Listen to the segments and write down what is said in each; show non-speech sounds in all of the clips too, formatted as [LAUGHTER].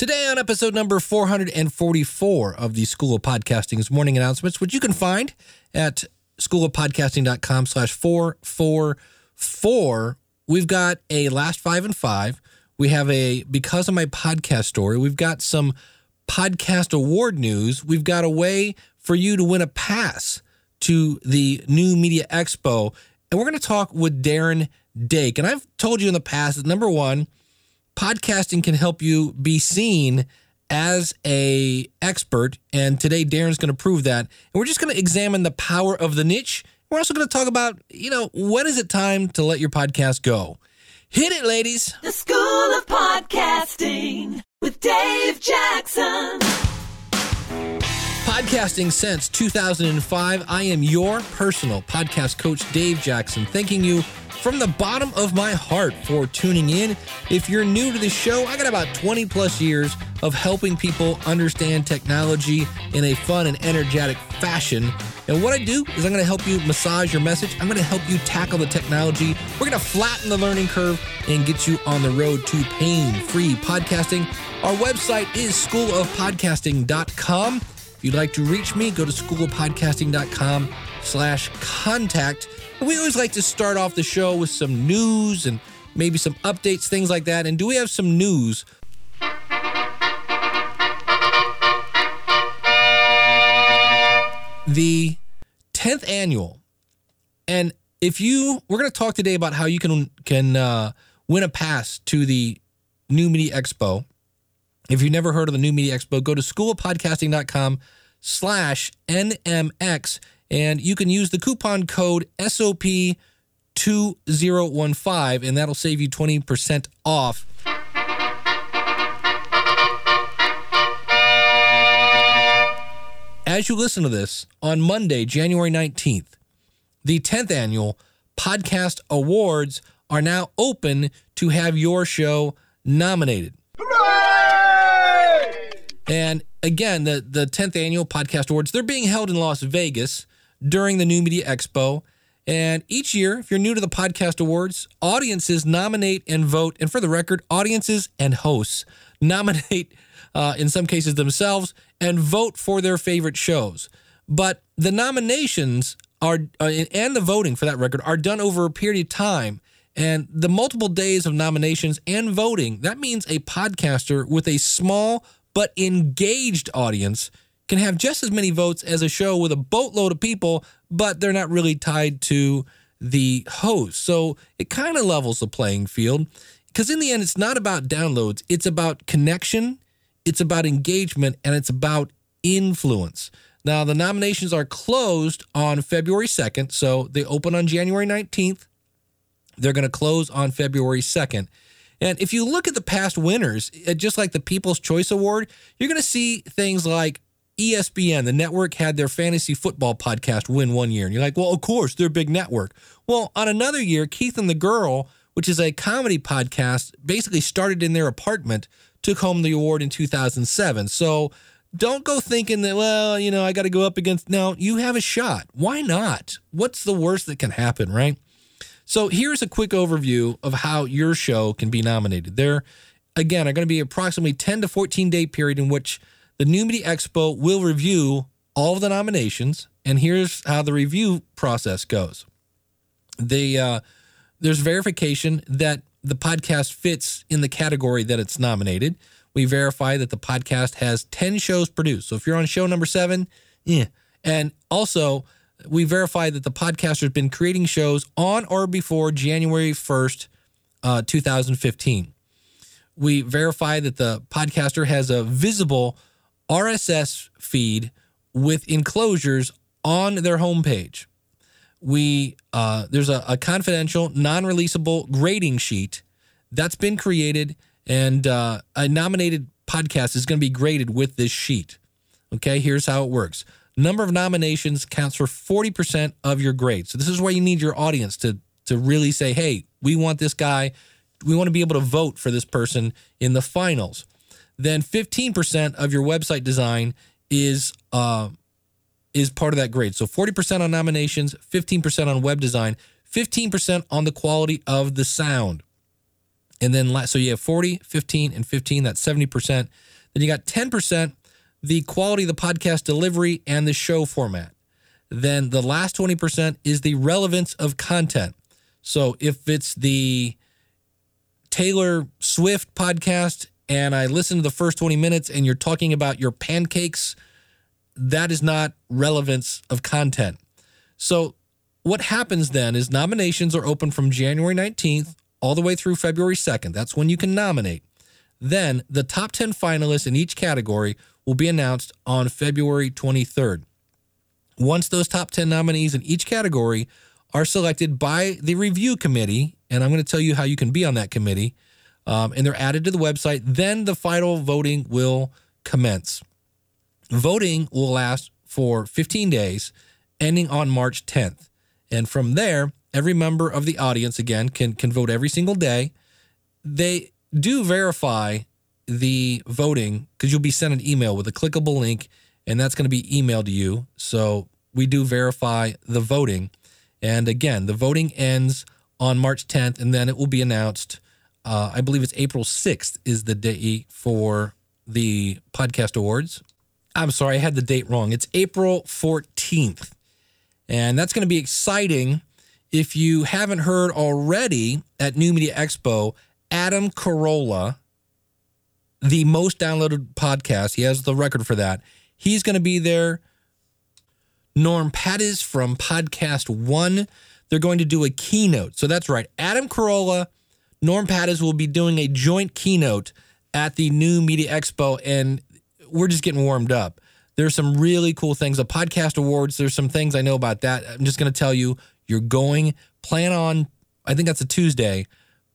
Today on episode number 444 of the School of Podcasting's morning announcements, which you can find at schoolofpodcasting.com slash 444, we've got a last five and five. We have a because of my podcast story. We've got some podcast award news. We've got a way for you to win a pass to the new media expo. And we're going to talk with Darren Dake. And I've told you in the past that number one, podcasting can help you be seen as a expert and today darren's going to prove that. And we're just going to examine the power of the niche. We're also going to talk about you know when is it time to let your podcast go? Hit it ladies. The school of podcasting with dave jackson podcasting since 2005 i am your personal podcast coach dave jackson thanking you from the bottom of my heart for tuning in. If you're new to the show, I got about 20 plus years of helping people understand technology in a fun and energetic fashion. And what I do is I'm going to help you massage your message. I'm going to help you tackle the technology. We're going to flatten the learning curve and get you on the road to pain free podcasting. Our website is schoolofpodcasting.com. If you'd like to reach me, go to schoolofpodcasting.com slash contact. We always like to start off the show with some news and maybe some updates, things like that. And do we have some news? The 10th annual. And if you, we're going to talk today about how you can can uh, win a pass to the New Media Expo. If you've never heard of the New Media Expo, go to schoolofpodcasting.com slash NMX and you can use the coupon code SOP2015, and that'll save you 20% off. As you listen to this, on Monday, January 19th, the 10th annual Podcast Awards are now open to have your show nominated. And again, the, the 10th annual Podcast Awards, they're being held in Las Vegas during the New Media Expo. And each year, if you're new to the Podcast Awards, audiences nominate and vote. And for the record, audiences and hosts nominate, uh, in some cases themselves, and vote for their favorite shows. But the nominations are, uh, and the voting for that record, are done over a period of time. And the multiple days of nominations and voting, that means a podcaster with a small but engaged audience can have just as many votes as a show with a boatload of people, but they're not really tied to the host. So it kind of levels the playing field because in the end, it's not about downloads, it's about connection, it's about engagement, and it's about influence. Now, the nominations are closed on February 2nd, so they open on January 19th. They're going to close on February 2nd. And if you look at the past winners, uh, just like the People's Choice Award, you're going to see things like ESPN, the network, had their fantasy football podcast win one year. And you're like, well, of course, they're a big network. Well, on another year, Keith and the Girl, which is a comedy podcast, basically started in their apartment, took home the award in 2007. So don't go thinking that, well, you know, I got to go up against. No, you have a shot. Why not? What's the worst that can happen, right? So here's a quick overview of how your show can be nominated. There, again, are going to be approximately 10 to 14 day period in which the New Media Expo will review all of the nominations, and here's how the review process goes. Uh, there's verification that the podcast fits in the category that it's nominated. We verify that the podcast has 10 shows produced. So if you're on show number seven, yeah. And also, we verify that the podcaster has been creating shows on or before January 1st, uh, 2015. We verify that the podcaster has a visible RSS feed with enclosures on their homepage. We uh, there's a, a confidential, non-releasable grading sheet that's been created, and uh, a nominated podcast is going to be graded with this sheet. Okay, here's how it works. Number of nominations counts for 40% of your grade. So this is why you need your audience to to really say, "Hey, we want this guy. We want to be able to vote for this person in the finals." then 15% of your website design is uh, is part of that grade. So 40% on nominations, 15% on web design, 15% on the quality of the sound. And then so you have 40, 15, and 15. That's 70%. Then you got 10%, the quality of the podcast delivery and the show format. Then the last 20% is the relevance of content. So if it's the Taylor Swift podcast and I listen to the first 20 minutes and you're talking about your pancakes, that is not relevance of content. So what happens then is nominations are open from January 19th all the way through February 2nd. That's when you can nominate. Then the top 10 finalists in each category will be announced on February 23rd. Once those top 10 nominees in each category are selected by the review committee, and I'm going to tell you how you can be on that committee, um, and they're added to the website, then the final voting will commence. Voting will last for 15 days, ending on March 10th. And from there, every member of the audience again can can vote every single day. They do verify the voting because you'll be sent an email with a clickable link, and that's going to be emailed to you. So we do verify the voting. And again, the voting ends on March 10th, and then it will be announced. Uh, I believe it's April 6th is the date for the podcast awards. I'm sorry, I had the date wrong. It's April 14th. And that's going to be exciting. If you haven't heard already at New Media Expo, Adam Carolla, the most downloaded podcast, he has the record for that. He's going to be there. Norm Pattiz from Podcast One. They're going to do a keynote. So that's right. Adam Carolla, Norm Pattiz will be doing a joint keynote at the New Media Expo, and we're just getting warmed up. There's some really cool things. The podcast awards, there's some things I know about that. I'm just going to tell you, you're going, plan on, I think that's a Tuesday,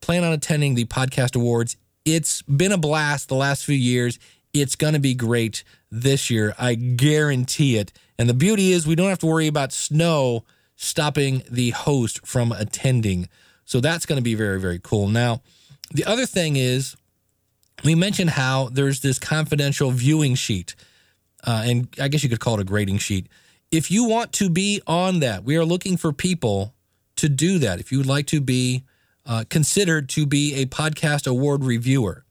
plan on attending the podcast awards. It's been a blast the last few years. It's going to be great this year. I guarantee it. And the beauty is, we don't have to worry about snow stopping the host from attending. So that's going to be very, very cool. Now, the other thing is, we mentioned how there's this confidential viewing sheet, uh, and I guess you could call it a grading sheet. If you want to be on that, we are looking for people to do that. If you would like to be uh, considered to be a podcast award reviewer,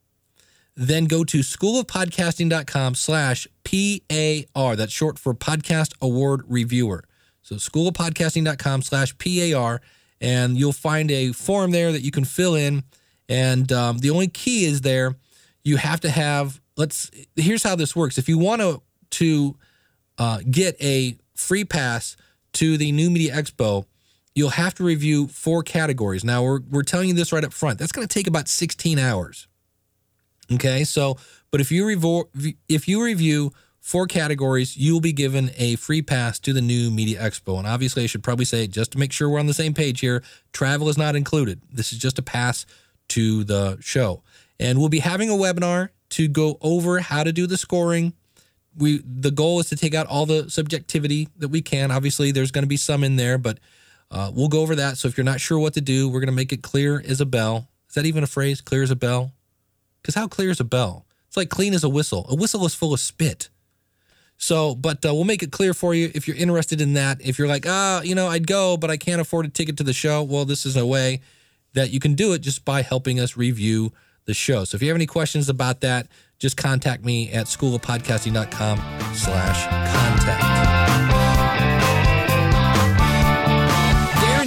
then go to schoolofpodcasting.com slash PAR. That's short for Podcast Award Reviewer. So schoolofpodcasting.com slash PAR, and you'll find a form there that you can fill in. And um, the only key is there, you have to have, let's, here's how this works. If you want to, to uh, get a free pass to the New Media Expo, you'll have to review four categories. Now, we're, we're telling you this right up front. That's going to take about 16 hours. Okay, so but if you review if you review four categories, you will be given a free pass to the new Media Expo. And obviously, I should probably say just to make sure we're on the same page here, travel is not included. This is just a pass to the show. And we'll be having a webinar to go over how to do the scoring. We the goal is to take out all the subjectivity that we can. Obviously, there's going to be some in there, but uh, we'll go over that. So if you're not sure what to do, we're going to make it clear as a bell. Is that even a phrase? Clear as a bell? Because how clear is a bell? It's like clean as a whistle. A whistle is full of spit. So, but uh, we'll make it clear for you if you're interested in that. If you're like, ah, you know, I'd go, but I can't afford a ticket to the show. Well, this is a way that you can do it just by helping us review the show. So if you have any questions about that, just contact me at schoolofpodcasting.com slash contact.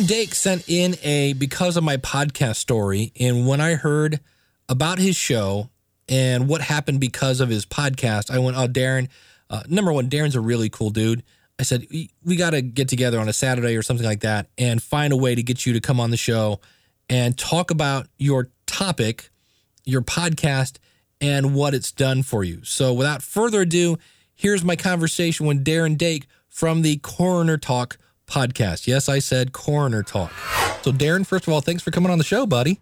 Dake sent in a because of my podcast story. And when I heard about his show and what happened because of his podcast, I went, oh, Darren, uh, number one, Darren's a really cool dude. I said, we, we got to get together on a Saturday or something like that and find a way to get you to come on the show and talk about your topic, your podcast, and what it's done for you. So without further ado, here's my conversation with Darren Dake from the Coroner Talk podcast. Yes, I said Coroner Talk. So, Darren, first of all, thanks for coming on the show, buddy.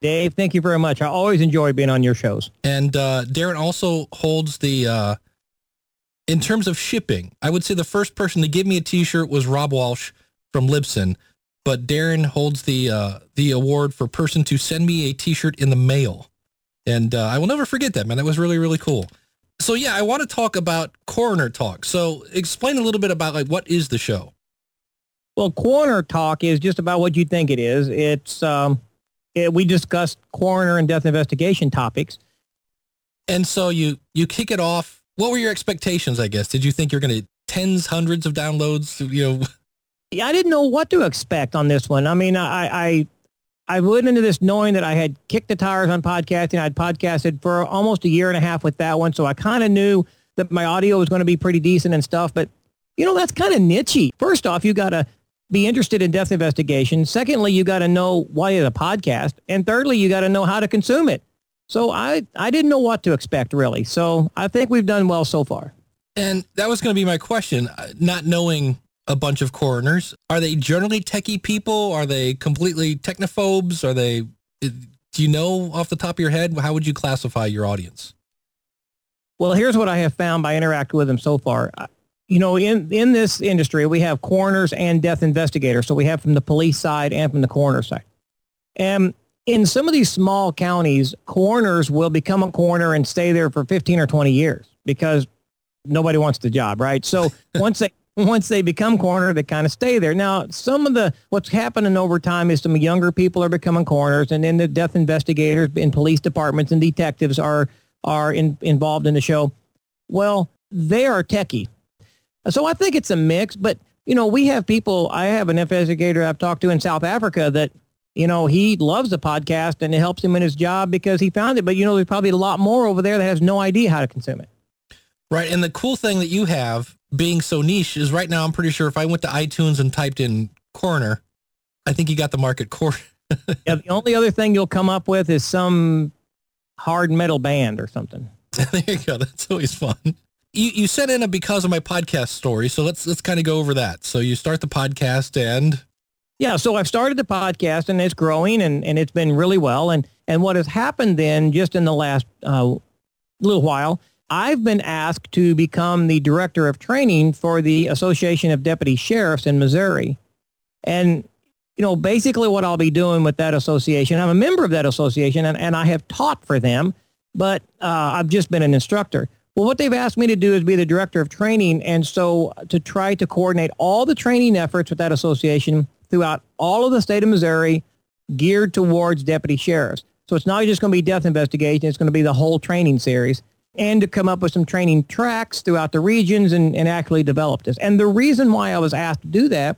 Dave, thank you very much. I always enjoy being on your shows. And uh, Darren also holds the, uh, in terms of shipping, I would say the first person to give me a T-shirt was Rob Walsh from Libsyn, but Darren holds the uh, the award for person to send me a T-shirt in the mail, and uh, I will never forget that man. That was really really cool. So yeah, I want to talk about Coroner Talk. So explain a little bit about like what is the show? Well, Coroner Talk is just about what you think it is. It's um, eh, we discussed coroner and death investigation topics. And so you you kick it off. What were your expectations? I guess did you think you're going to tens, hundreds of downloads? You know, Yeah, I didn't know what to expect on this one. I mean, I, I, I went into this knowing that I had kicked the tires on podcasting. I'd podcasted for almost a year and a half with that one. So I kind of knew that my audio was going to be pretty decent and stuff. But, you know, that's kind of nichey. First off, you got to be interested in death investigation. Secondly, you got to know why it's a podcast. And thirdly, you got to know how to consume it. So I, I didn't know what to expect really. So I think we've done well so far. and that was going to be my question. uh, Not knowing a bunch of coroners, are they generally techie people? Are they completely technophobes? Are they? Do you know off the top of your head how would you classify your audience? Well, here's what I have found by interacting with them so far. You know, in, in this industry, we have coroners and death investigators. So we have from the police side and from the coroner side. And in some of these small counties, coroners will become a coroner and stay there for 15 or 20 years because nobody wants the job, right? So [LAUGHS] once they once they become coroner, they kind of stay there. Now, some of the what's happening over time is some younger people are becoming coroners, and then the death investigators in police departments and detectives are are in, involved in the show. Well, they are techie, so I think it's a mix. But you know, we have people. I have an investigator I've talked to in South Africa that you know he loves the podcast and it helps him in his job because he found it. But you know, there's probably a lot more over there that has no idea how to consume it. Right. And the cool thing that you have being so niche is right now, I'm pretty sure if I went to iTunes and typed in coroner, I think you got the market cor [LAUGHS] Yeah, the only other thing you'll come up with is some hard metal band or something. [LAUGHS] there you go. That's always fun. You, you sent in a because of my podcast story. So let's, let's kind of go over that. So you start the podcast and Yeah, so I've started the podcast and it's growing and, and it's been really well. And and what has happened then, just in the last uh, little while, I've been asked to become the director of training for the Association of Deputy Sheriffs in Missouri. And you know, basically what I'll be doing with that association, I'm a member of that association and, and I have taught for them, but uh, I've just been an instructor. Well, what they've asked me to do is be the director of training. And so uh, to try to coordinate all the training efforts with that association throughout all of the state of Missouri geared towards deputy sheriffs. So it's not just going to be death investigation. It's going to be the whole training series and to come up with some training tracks throughout the regions and, and actually develop this. And the reason why I was asked to do that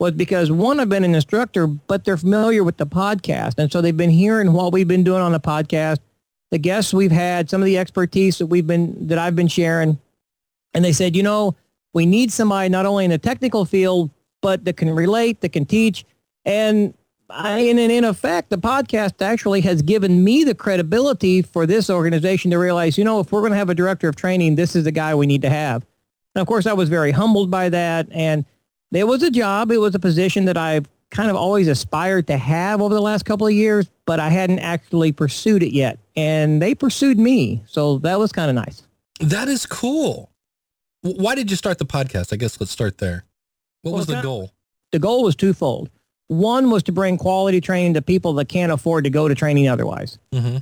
was because one, I've been an instructor, but they're familiar with the podcast. And so they've been hearing what we've been doing on the podcast, the guests we've had, some of the expertise that we've been, that I've been sharing. And they said, you know, we need somebody not only in the technical field, but that can relate, that can teach. And I, and in, effect, the podcast actually has given me the credibility for this organization to realize, you know, if we're going to have a director of training, this is the guy we need to have. And of course, I was very humbled by that. And it was a job. It was a position that I've kind of always aspired to have over the last couple of years, but I hadn't actually pursued it yet. And they pursued me. So that was kind of nice. that is cool. Why did you start the podcast? I guess let's start there. What Well, was the goal? The goal was twofold. One was to bring quality training to people that can't afford to go to training otherwise. hmm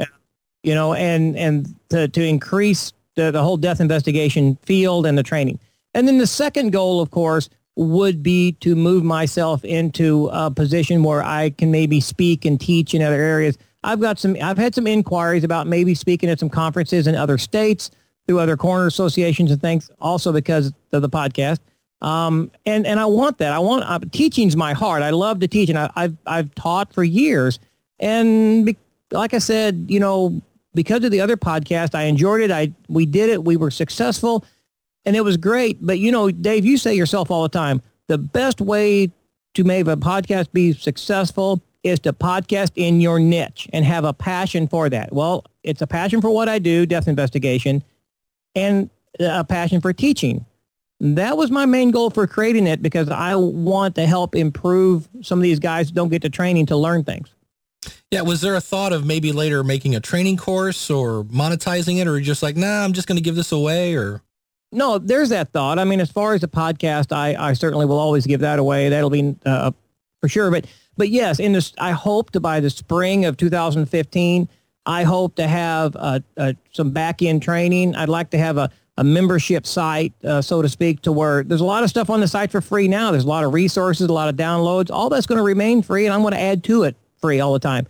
you know, and and to, to increase the, the whole death investigation field and the training. And then the second goal, of course, would be to move myself into a position where I can maybe speak and teach in other areas. I've got some, I've had some inquiries about maybe speaking at some conferences in other states through other coroner associations and things, also because of the podcast. Um, and, and I want that. I want, uh, teaching's my heart. I love to teach and I, I've, I've taught for years. And be, like I said, you know, because of the other podcast, I enjoyed it. I, we did it. We were successful and it was great. But you know, Dave, you say yourself all the time, the best way to make a podcast be successful is to podcast in your niche and have a passion for that. Well, it's a passion for what I do, death investigation, and a passion for teaching. That was my main goal for creating it because I want to help improve some of these guys who don't get the training to learn things. Yeah. Was there a thought of maybe later making a training course or monetizing it or just like, nah, I'm just going to give this away or? No, there's that thought. I mean, as far as the podcast, I, I certainly will always give that away. That'll be uh, for sure. But but yes, in this, I hope to by the spring of 2015, I hope to have uh, uh, some back end training. I'd like to have a, a membership site, uh, so to speak, to where there's a lot of stuff on the site for free now. There's a lot of resources, a lot of downloads. All that's going to remain free, and I'm going to add to it free all the time.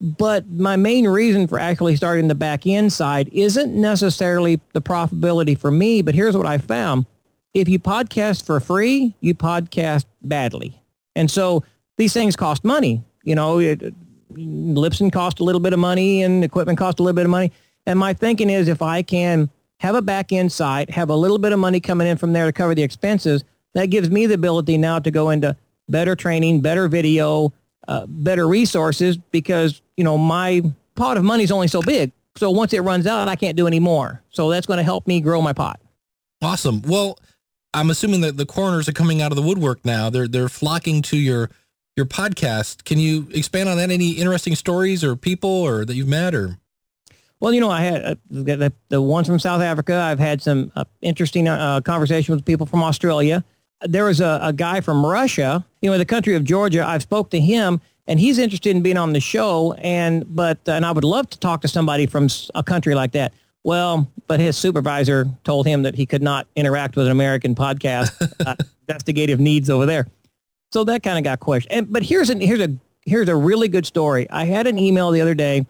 But my main reason for actually starting the back end side isn't necessarily the profitability for me, but here's what I found. If you podcast for free, you podcast badly. And so these things cost money. You know, it, Libsyn cost a little bit of money and equipment cost a little bit of money. And my thinking is if I can have a back end site, have a little bit of money coming in from there to cover the expenses, that gives me the ability now to go into better training, better video, uh, better resources because, you know, my pot of money is only so big. So once it runs out, I can't do any more. So that's going to help me grow my pot. Awesome. Well, I'm assuming that the coroners are coming out of the woodwork now. They're they're flocking to your your podcast. Can you expand on that? Any interesting stories or people or that you've met or? Well, you know, I had uh, the, the ones from South Africa. I've had some uh, interesting uh, conversations with people from Australia. There was a, a guy from Russia, you know, the country of Georgia. I've spoke to him, and he's interested in being on the show. And but and I would love to talk to somebody from a country like that. Well, but his supervisor told him that he could not interact with an American podcast [LAUGHS] uh, investigative needs over there. So that kind of got questioned. And, but here's a, here's a here's a really good story. I had an email the other day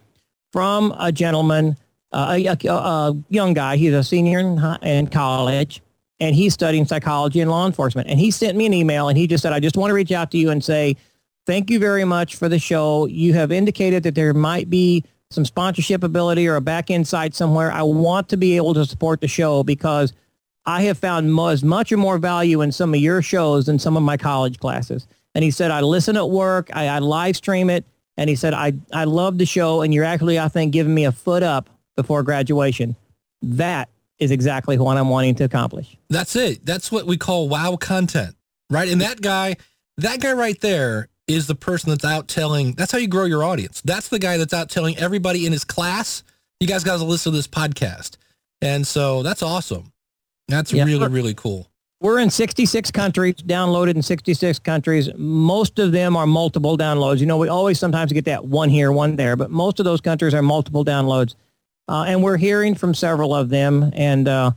from a gentleman, uh, a, a, a, young guy. He's a senior in, in college, and he's studying psychology and law enforcement. And he sent me an email, and he just said, "I just want to reach out to you and say thank you very much for the show. You have indicated that there might be some sponsorship ability or a back end site somewhere. I want to be able to support the show because." I have found as much or more value in some of your shows than some of my college classes. And he said, I listen at work, I, I live stream it. And he said, I, I love the show and you're actually, I think, giving me a foot up before graduation. That is exactly what I'm wanting to accomplish. That's it. That's what we call wow content, right? And that guy, that guy right there is the person that's out telling, that's how you grow your audience. That's the guy that's out telling everybody in his class, you guys got to listen to this podcast. And so that's awesome. That's yeah. really, really cool. We're in 66 countries, downloaded in 66 countries. Most of them are multiple downloads. You know, we always sometimes get that one here, one there, but most of those countries are multiple downloads. Uh, and we're hearing from several of them. And uh,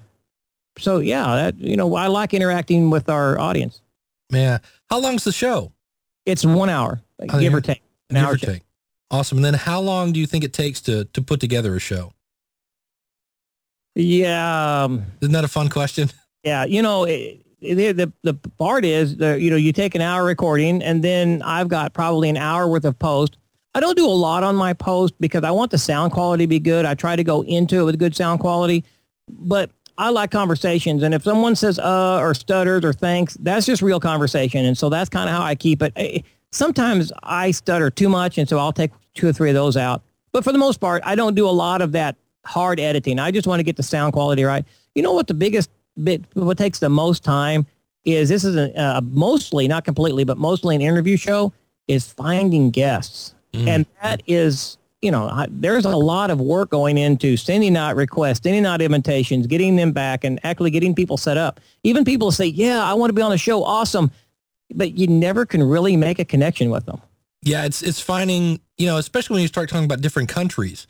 so, yeah, that, you know, I like interacting with our audience. Yeah. How long's the show? It's one hour, oh, give yeah. or take. An give hour or take. Awesome. And then how long do you think it takes to, to put together a show? Yeah. Um, Isn't that a fun question? [LAUGHS] Yeah. You know, it, it, the, the part is, the, you know, you take an hour recording and then I've got probably an hour worth of post. I don't do a lot on my post because I want the sound quality to be good. I try to go into it with good sound quality, but I like conversations. And if someone says uh or stutters or thanks, that's just real conversation. And so that's kind of how I keep it. Sometimes I stutter too much, and so I'll take two or three of those out. But for the most part, I don't do a lot of that hard editing. I just want to get the sound quality right. You know what the biggest bit, what takes the most time is this is a, mostly, not completely, but mostly an interview show is finding guests. Mm. And that is, you know, I, there's a lot of work going into sending out requests, sending out invitations, getting them back and actually getting people set up. Even people say, yeah, I want to be on the show. Awesome. But you never can really make a connection with them. Yeah, it's it's finding, you know, especially when you start talking about different countries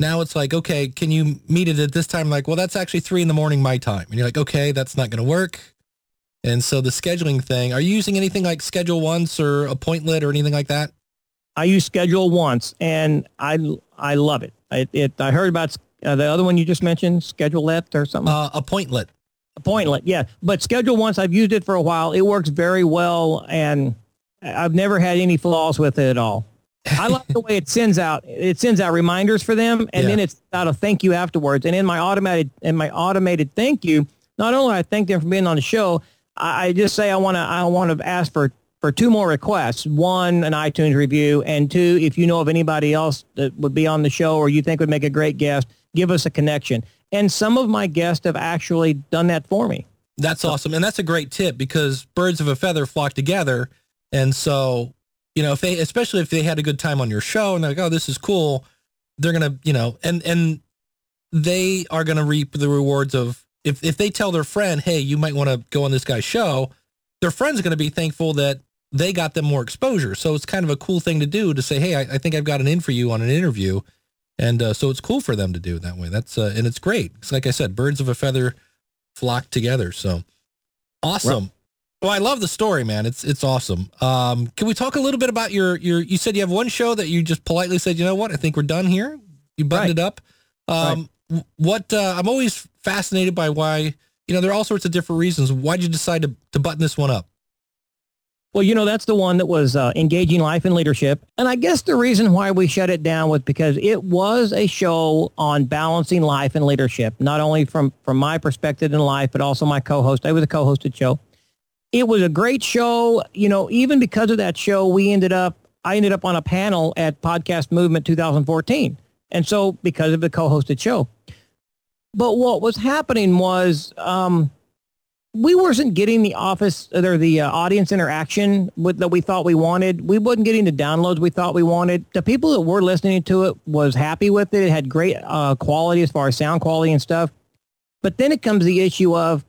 now it's like, okay, can you meet it at this time? Like, well, that's actually three in the morning my time. And you're like, okay, that's not going to work. And so the scheduling thing, are you using anything like Schedule Once or Appointlet or anything like that? I use Schedule Once, and I I love it. It, it I heard about uh, the other one you just mentioned, Schedulet or something. Uh, Appointlet. Appointlet, yeah. But Schedule Once, I've used it for a while. It works very well, and I've never had any flaws with it at all. I like the way it sends out it sends out reminders for them, and yeah. then it's out a thank you afterwards. And in my automated in my automated thank you, not only I thank them for being on the show, I, I just say I want to I want to ask for for two more requests. One, an iTunes review, and two, if you know of anybody else that would be on the show or you think would make a great guest, give us a connection. And some of my guests have actually done that for me. That's awesome. And that's a great tip because birds of a feather flock together. And so you know, if they, especially if they had a good time on your show and they're like, oh, this is cool, they're going to, you know, and, and they are going to reap the rewards of, if, if they tell their friend, hey, you might want to go on this guy's show, their friend's going to be thankful that they got them more exposure. So it's kind of a cool thing to do to say, hey, I, I think I've got an in for you on an interview. And uh, so it's cool for them to do it that way. That's, uh, and it's great. It's like I said, birds of a feather flock together. So awesome. Well, I love the story, man. It's it's awesome. Um, can we talk a little bit about your your? You said you have one show that you just politely said, you know what, I think we're done here. You buttoned Right. it up. Um, w- What uh, I'm always fascinated by why you know there are all sorts of different reasons. Why'd you decide to to button this one up? Well, you know, that's the one that was uh, engaging life and leadership. And I guess the reason why we shut it down was because it was a show on balancing life and leadership, not only from, from my perspective in life, but also my co-host. I was a co-hosted show. It was a great show. You know, even because of that show, we ended up, I ended up on a panel at Podcast Movement 2014. And so because of the co-hosted show. But what was happening was, um, we wasn't getting the office or the uh, audience interaction with, that we thought we wanted. We wasn't getting the downloads we thought we wanted. The people that were listening to it was happy with it. It had great uh, quality as far as sound quality and stuff. But then it comes the issue of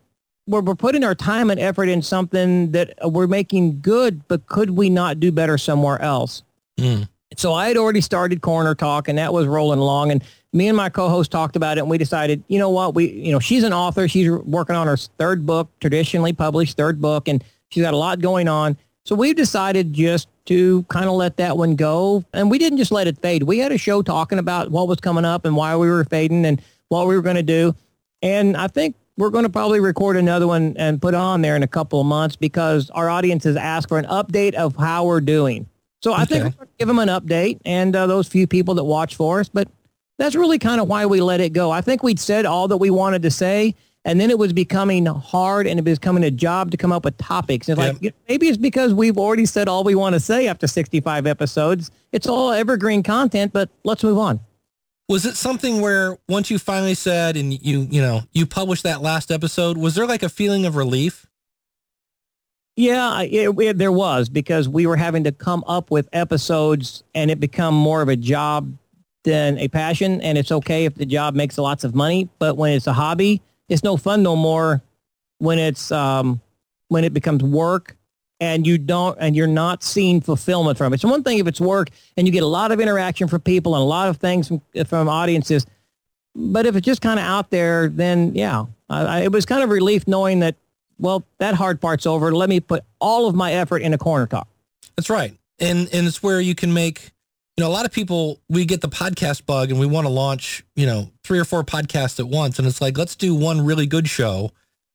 where we're putting our time and effort in something that we're making good, but could we not do better somewhere else? Mm. So I had already started Coroner Talk, and that was rolling along. And me and my co-host talked about it, and we decided, you know what, we, you know, she's an author. She's working on her third book, traditionally published third book, and she's got a lot going on. So we decided just to kind of let that one go, and we didn't just let it fade. We had a show talking about what was coming up and why we were fading and what we were going to do. And I think we're going to probably record another one and put on there in a couple of months because our audience has asked for an update of how we're doing. So I think Okay. we're give them an update and uh, those few people that watch for us. But that's really kind of why we let it go. I think we'd said all that we wanted to say, and then it was becoming hard and it was becoming a job to come up with topics. Like Yep. maybe it's because we've already said all we want to say after 65 episodes. It's all evergreen content, but let's move on. Was it something where once you finally said and you you know you published that last episode, was there like a feeling of relief? Yeah, it, it, there was because we were having to come up with episodes and it become more of a job than a passion. And it's okay if the job makes lots of money, but when it's a hobby, it's no fun no more when it's um, when it becomes work and you don't and you're not seeing fulfillment from it. It's one thing if it's work and you get a lot of interaction from people and a lot of things from, from audiences, but if it's just kind of out there, then yeah, I, I, it was kind of relief knowing that well, that hard part's over. Let me put all of my effort in a coroner talk. That's right. And and it's where you can make you know a lot of people we get the podcast bug and we want to launch, you know, three or four podcasts at once and it's like let's do one really good show,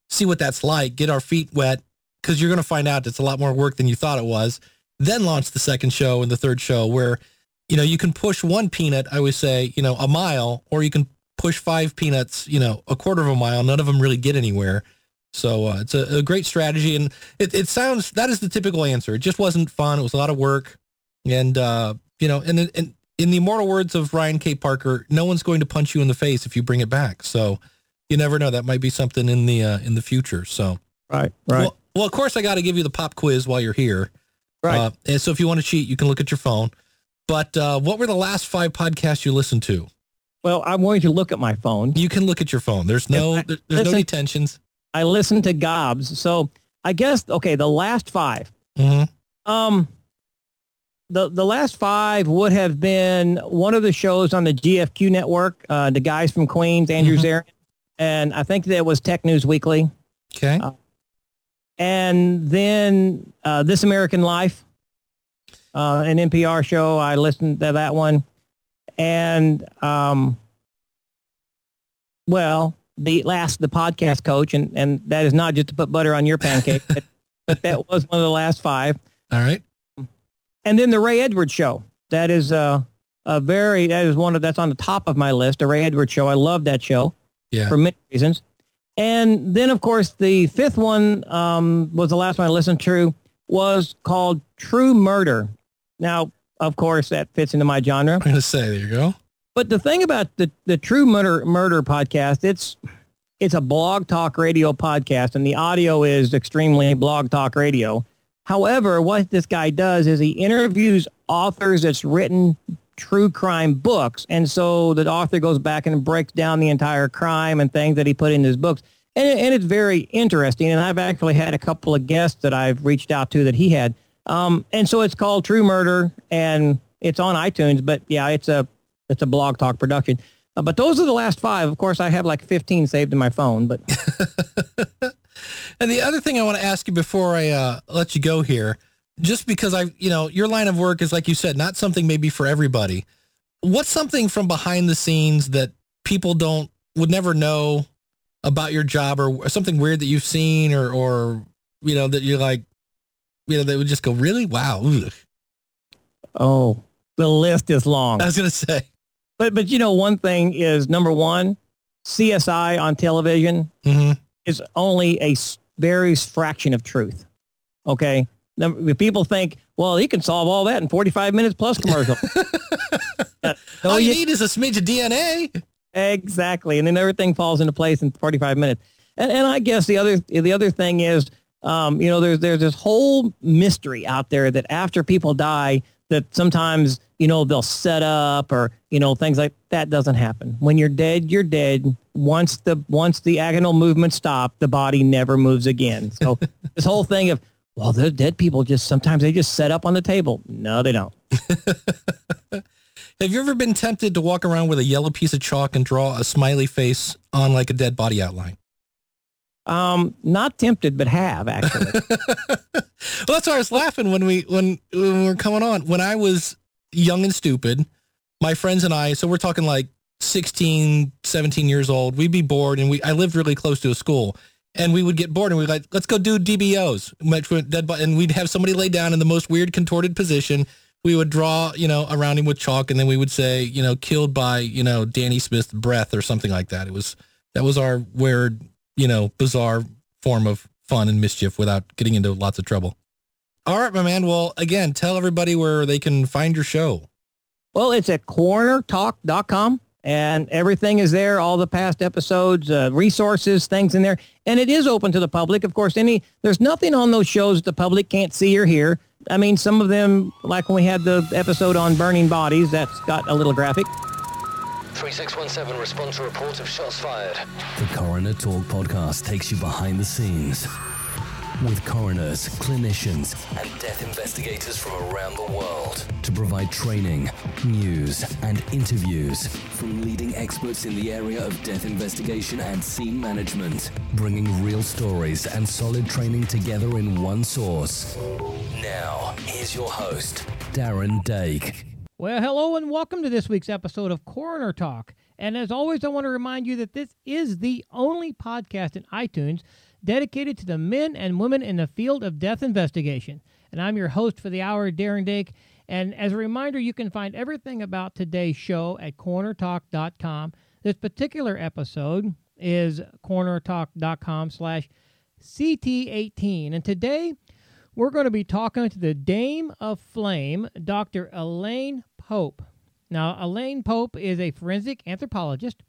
see what that's like, get our feet wet cuz you're going to find out it's a lot more work than you thought it was. Then launch the second show and the third show where you know, you can push one peanut, I always say, you know, a mile or you can push five peanuts, you know, a quarter of a mile. None of them really get anywhere. So uh, it's a, a great strategy, and it, it sounds that is the typical answer. It just wasn't fun. It was a lot of work, and uh, you know, and, and in the immortal words of Ryan K. Parker, no one's going to punch you in the face if you bring it back. So you never know. That might be something in the uh, in the future. So Right, right, well, well, of course, I got to give you the pop quiz while you're here. right. Uh, and so if you want to cheat, you can look at your phone. But uh, what were the last five podcasts you listened to? well, I'm going to look at my phone. You can look at your phone. There's no I- there- there's no detentions. I listened to Gobs. So I guess, okay, the last five. hmm Um, the, the last five would have been one of the shows on the GFQ network, uh, the guys from Queens, Andrew. Zarian, and I think that was Tech News Weekly. Okay. Uh, And then uh, This American Life, uh, an NPR show. I listened to that one. And, um, well, the last, the podcast coach, and, and that is not just to put butter on your pancake, but, [LAUGHS] but that was one of the last five. All right. And then the Ray Edwards show. That is uh, a very, that is one of, that's on the top of my list, the Ray Edwards show. I love that show Yeah. for many reasons. And then, of course, the fifth one um, was the last one I listened to was called True Murder. Now, of course, that fits into my genre. I'm gonna say there you go. But the thing about the, the True Murder Murder podcast, it's it's a blog talk radio podcast, and the audio is extremely blog talk radio. However, what this guy does is he interviews authors that's written true crime books, and so the author goes back and breaks down the entire crime and things that he put in his books, and, and it's very interesting. And I've actually had a couple of guests that I've reached out to that he had, um, and so it's called True Murder, and it's on iTunes. But yeah, it's a it's a blog talk production. Uh, but those are the last five. Of course, I have like 15 saved in my phone, but [LAUGHS] And the other thing I want to ask you before I uh, let you go here, just because I, you know, your line of work is like you said, not something maybe for everybody. What's something from behind the scenes that people don't would never know about your job, or something weird that you've seen, or or you know that you're like, you know, they would just go, really, wow. Ugh. Oh, the list is long. I was gonna say, But but you know, one thing is number one, CSI on television hmm is only a very fraction of truth. Okay, Number- people think, well, he can solve all that in 45 minutes plus commercial. [LAUGHS] No, all you you- need is a smidge of DNA. Exactly, and then everything falls into place in 45 minutes. And and I guess the other the other thing is, um, you know, there's there's this whole mystery out there that after people die, that sometimes you know they'll set up or you know things like that doesn't happen. When you're dead, you're dead. Once the once the agonal movement stops, the body never moves again. So [LAUGHS] this whole thing of well, the dead people just sometimes they just set up on the table. No, they don't. [LAUGHS] Have you ever been tempted to walk around with a yellow piece of chalk and draw a smiley face on like a dead body outline? Um, not tempted, but have [LAUGHS] actually. Well, that's why I was laughing when we when, when we were coming on. When I was young and stupid, my friends and I, so we're talking like 16, 17 years old, we'd be bored and we I lived really close to a school. And we would get bored and we'd like, let's go do DBOs. And we'd have somebody lay down in the most weird contorted position. We would draw, you know, around him with chalk and then we would say, you know, killed by, you know, Danny Smith's breath or something like that. It was, that was our weird, you know, bizarre form of fun and mischief without getting into lots of trouble. All right, my man. Well, again, tell everybody where they can find your show. Well, it's at coronertalk.com and everything is there, all the past episodes, uh, resources, things in there. And it is open to the public. Of course, any there's nothing on those shows that the public can't see or hear. I mean, some of them, like when we had the episode on burning bodies, that's got a little graphic. 3617, respond to report of shots fired. The Coroner Talk podcast takes you behind the scenes with coroners, clinicians, And death investigators from around the world. to provide training, news, And interviews. from leading experts in the area of death investigation and scene management, bringing real stories and solid training together in one source. Now, here's your host. Darren Dake. Well, hello and welcome to this week's episode of Coroner Talk. And as always, I want to remind you that this is the only podcast in iTunes dedicated to the men and women in the field of death investigation. And I'm your host for the hour, Darren Dake. And as a reminder, you can find everything about today's show at coronertalk.com. This particular episode is coronertalk.com slash CT18. And today we're going to be talking to the Dame of Flame, Dr. Elayne Pope. Now, Elayne Pope is a forensic anthropologist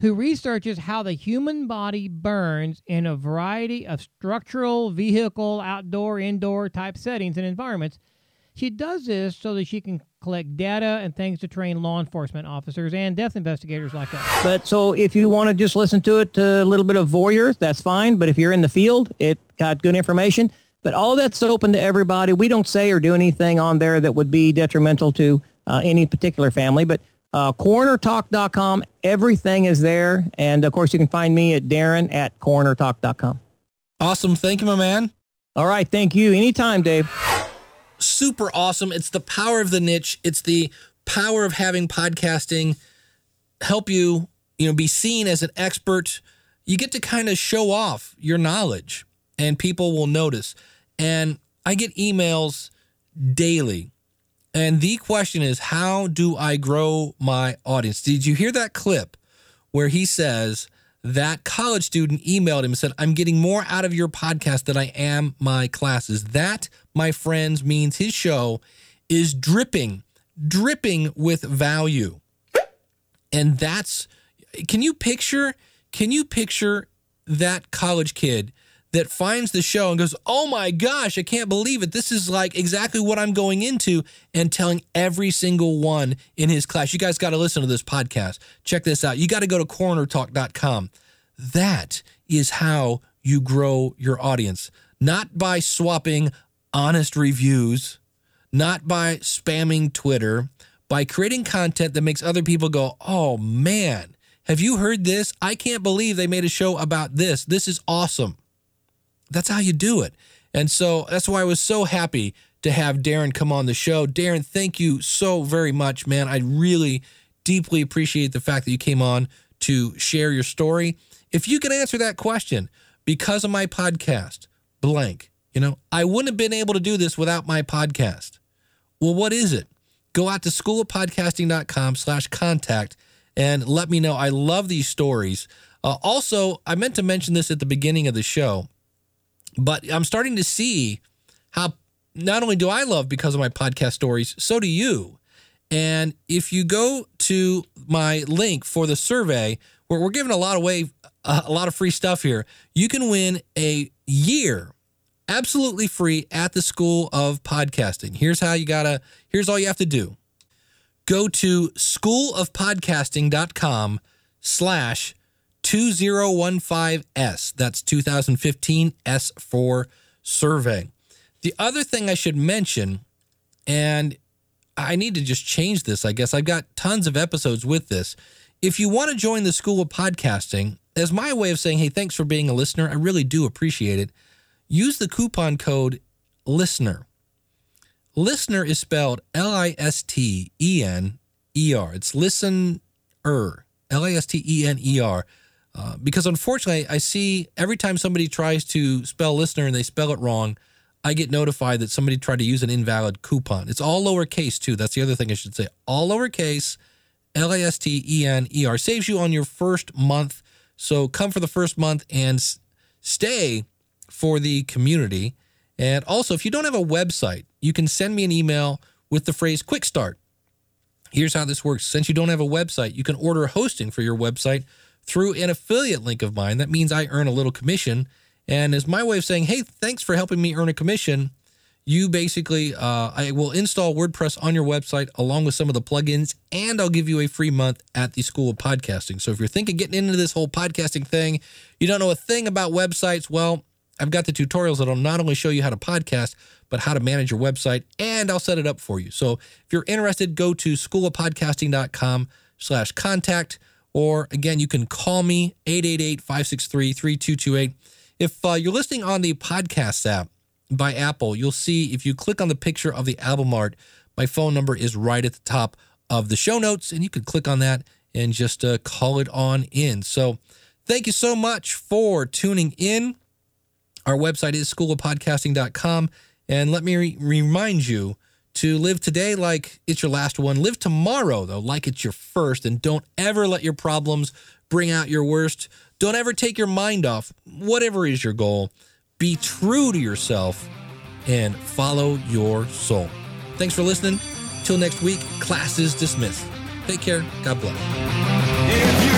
who researches how the human body burns in a variety of structural, vehicle, outdoor, indoor type settings and environments. She does this so that she can collect data and things to train law enforcement officers and death investigators like us. But so if you want to just listen to it, a little bit of voyeur, that's fine. But if you're in the field, it got good information. But all that's open to everybody. We don't say or do anything on there that would be detrimental to uh, any particular family. But uh, coronertalk.com, everything is there. And of course, you can find me at Darren at coronertalk.com. Awesome. Thank you, my man. All right. Thank you. Anytime, Dave. Super awesome. It's the power of the niche. It's the power of having podcasting help you, you know, be seen as an expert. You get to kind of show off your knowledge and people will notice. And I get emails daily. And the question is, how do I grow my audience? Did you hear that clip where he says that college student emailed him and said, I'm getting more out of your podcast than I am my classes? That, my friends, means his show is dripping, dripping with value. And that's, can you picture, can you picture that college kid that finds the show and goes, Oh my gosh, I can't believe it. This is like exactly what I'm going into, and telling every single one in his class, You guys got to listen to this podcast. Check this out. You got to go to coronertalk.com. That is how you grow your audience, not by swapping honest reviews, not by spamming Twitter, by creating content that makes other people go, Oh man, have you heard this? I can't believe they made a show about this. This is awesome. That's how you do it. And so that's why I was so happy to have Darren come on the show. Darren, thank you so very much, man. I really deeply appreciate the fact that you came on to share your story. If you can answer that question, because of my podcast, blank, you know, I wouldn't have been able to do this without my podcast. Well, what is it? Go out to schoolofpodcasting.com slash contact and let me know. I love these stories. Uh, also, I meant to mention this at the beginning of the show, but I'm starting to see how not only do I love because of my podcast stories, so do you. And if you go to my link for the survey, where we're giving a lot away, a lot of free stuff here, you can win a year absolutely free at the School of Podcasting. Here's how you gotta, here's all you have to do. Go to schoolofpodcasting.com slash 2015S. That's 2015 S for survey. The other thing I should mention, and I need to just change this, I guess. I've got tons of episodes with this. If you want to join the School of Podcasting, as my way of saying, hey, thanks for being a listener, I really do appreciate it. Use the coupon code LISTENER. Listener is spelled L I S T E N E R. It's listener, L I S T E N E R. Uh, because unfortunately, I see every time somebody tries to spell listener and they spell it wrong, I get notified that somebody tried to use an invalid coupon. It's all lowercase too. That's the other thing I should say. All lowercase, L A S T E N E R. Saves you on your first month. So come for the first month and stay for the community. And also, if you don't have a website, you can send me an email with the phrase quick start. Here's how this works. Since you don't have a website, you can order hosting for your website through an affiliate link of mine. That means I earn a little commission. And as my way of saying, hey, thanks for helping me earn a commission, you basically, uh, I will install WordPress on your website along with some of the plugins, and I'll give you a free month at the School of Podcasting. So if you're thinking getting into this whole podcasting thing, you don't know a thing about websites, well, I've got the tutorials that'll not only show you how to podcast, but how to manage your website, and I'll set it up for you. So if you're interested, go to schoolofpodcasting.com slash contact, or again, you can call me 888-563-3228. If uh, you're listening on the podcast app by Apple, you'll see if you click on the picture of the album art, my phone number is right at the top of the show notes, and you can click on that and just uh, call it on in. So thank you so much for tuning in. Our website is schoolofpodcasting.com. And let me re- remind you to live today like it's your last one. Live tomorrow, though, like it's your first. And don't ever let your problems bring out your worst. Don't ever take your mind off whatever is your goal. Be true to yourself and follow your soul. Thanks for listening. Till next week, class is dismissed. Take care. God bless.